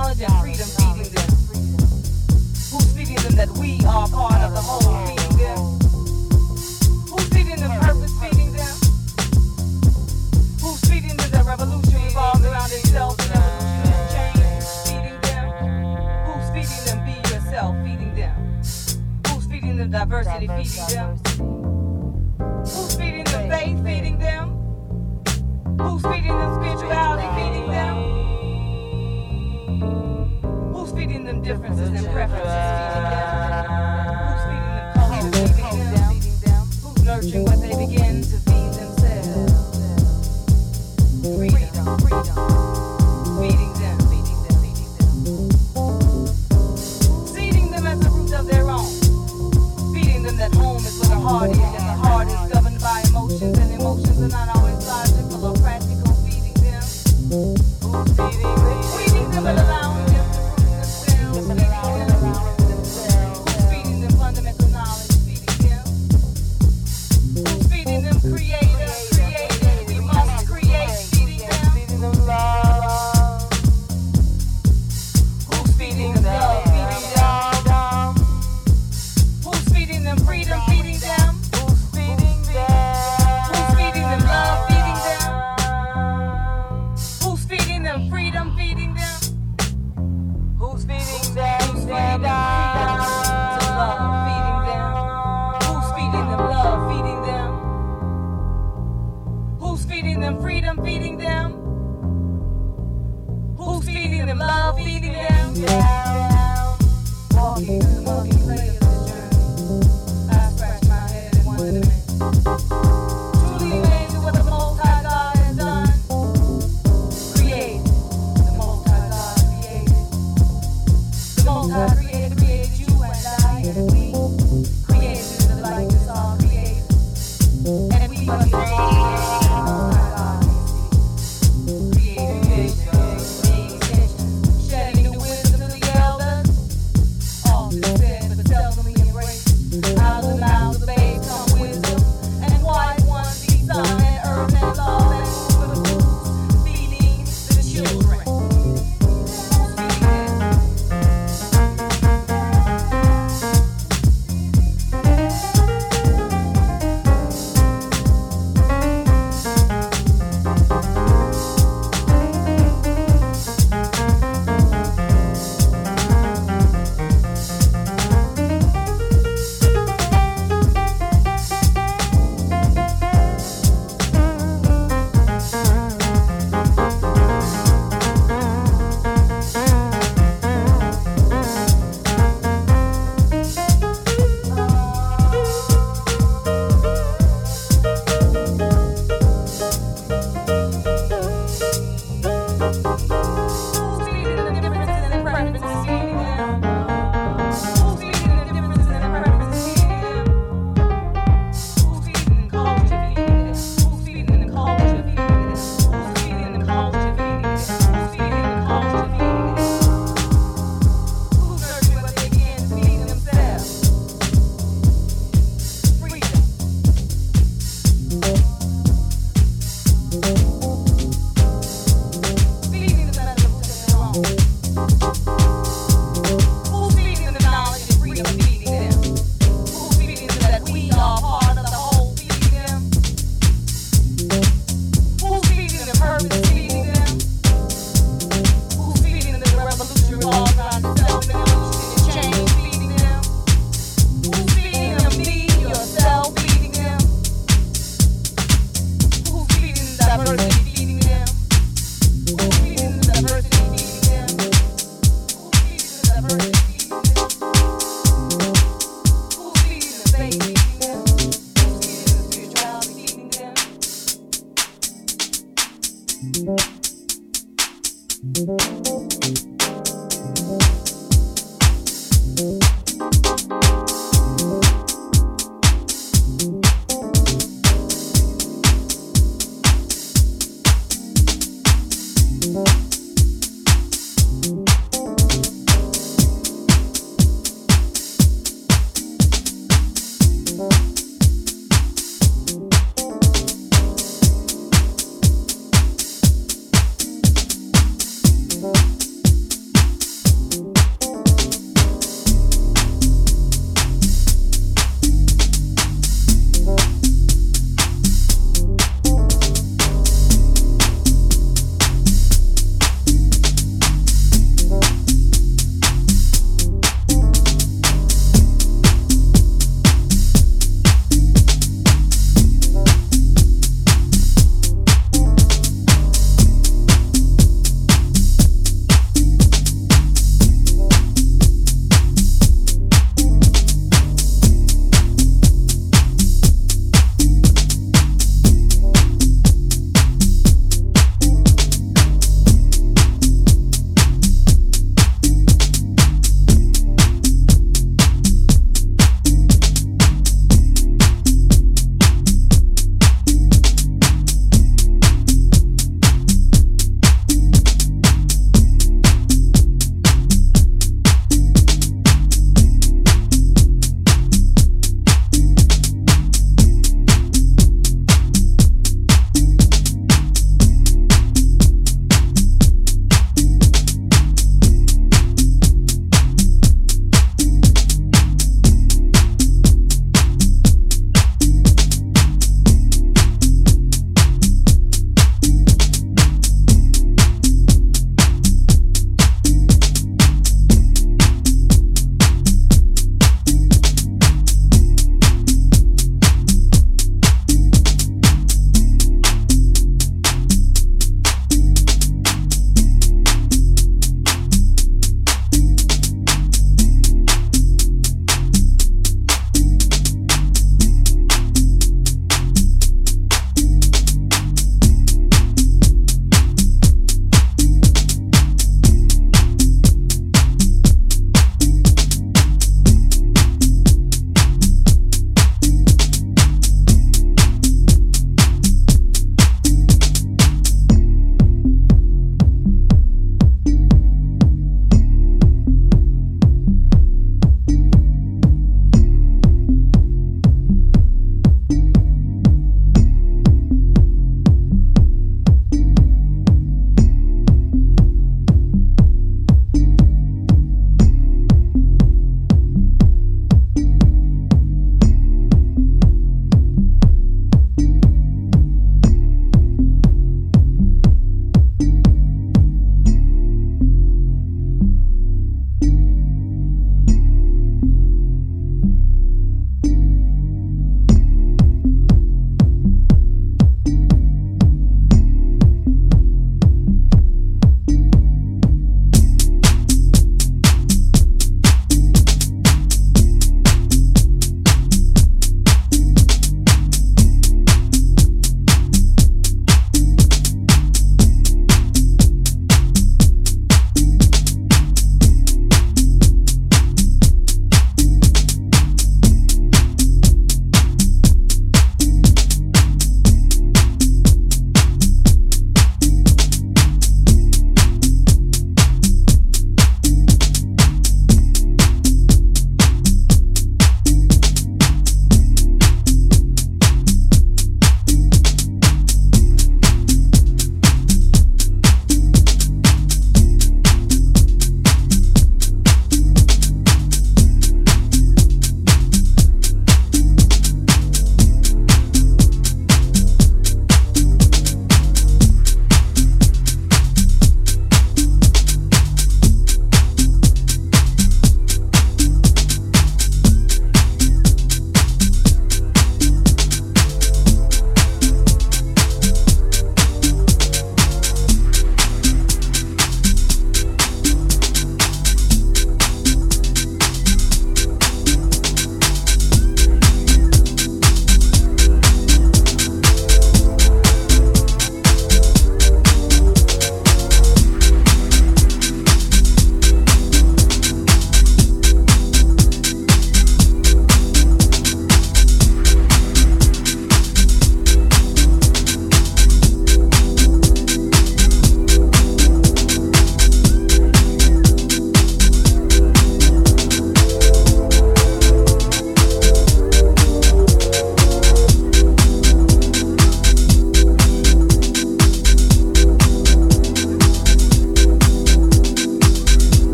knowledge and freedom feeding them. Who's feeding them that we are part of the whole feeding them? Who's feeding them purpose feeding them? Who's feeding them that revolution revolves around itself and evolution and change feeding them? Who's feeding them be yourself feeding them? Who's feeding them diversity feeding them? Who's feeding them faith feeding them? Who's feeding them spirituality feeding them? differences and preferences feeding them? Who's feeding the culture? Who's feeding them? Who's nurturing?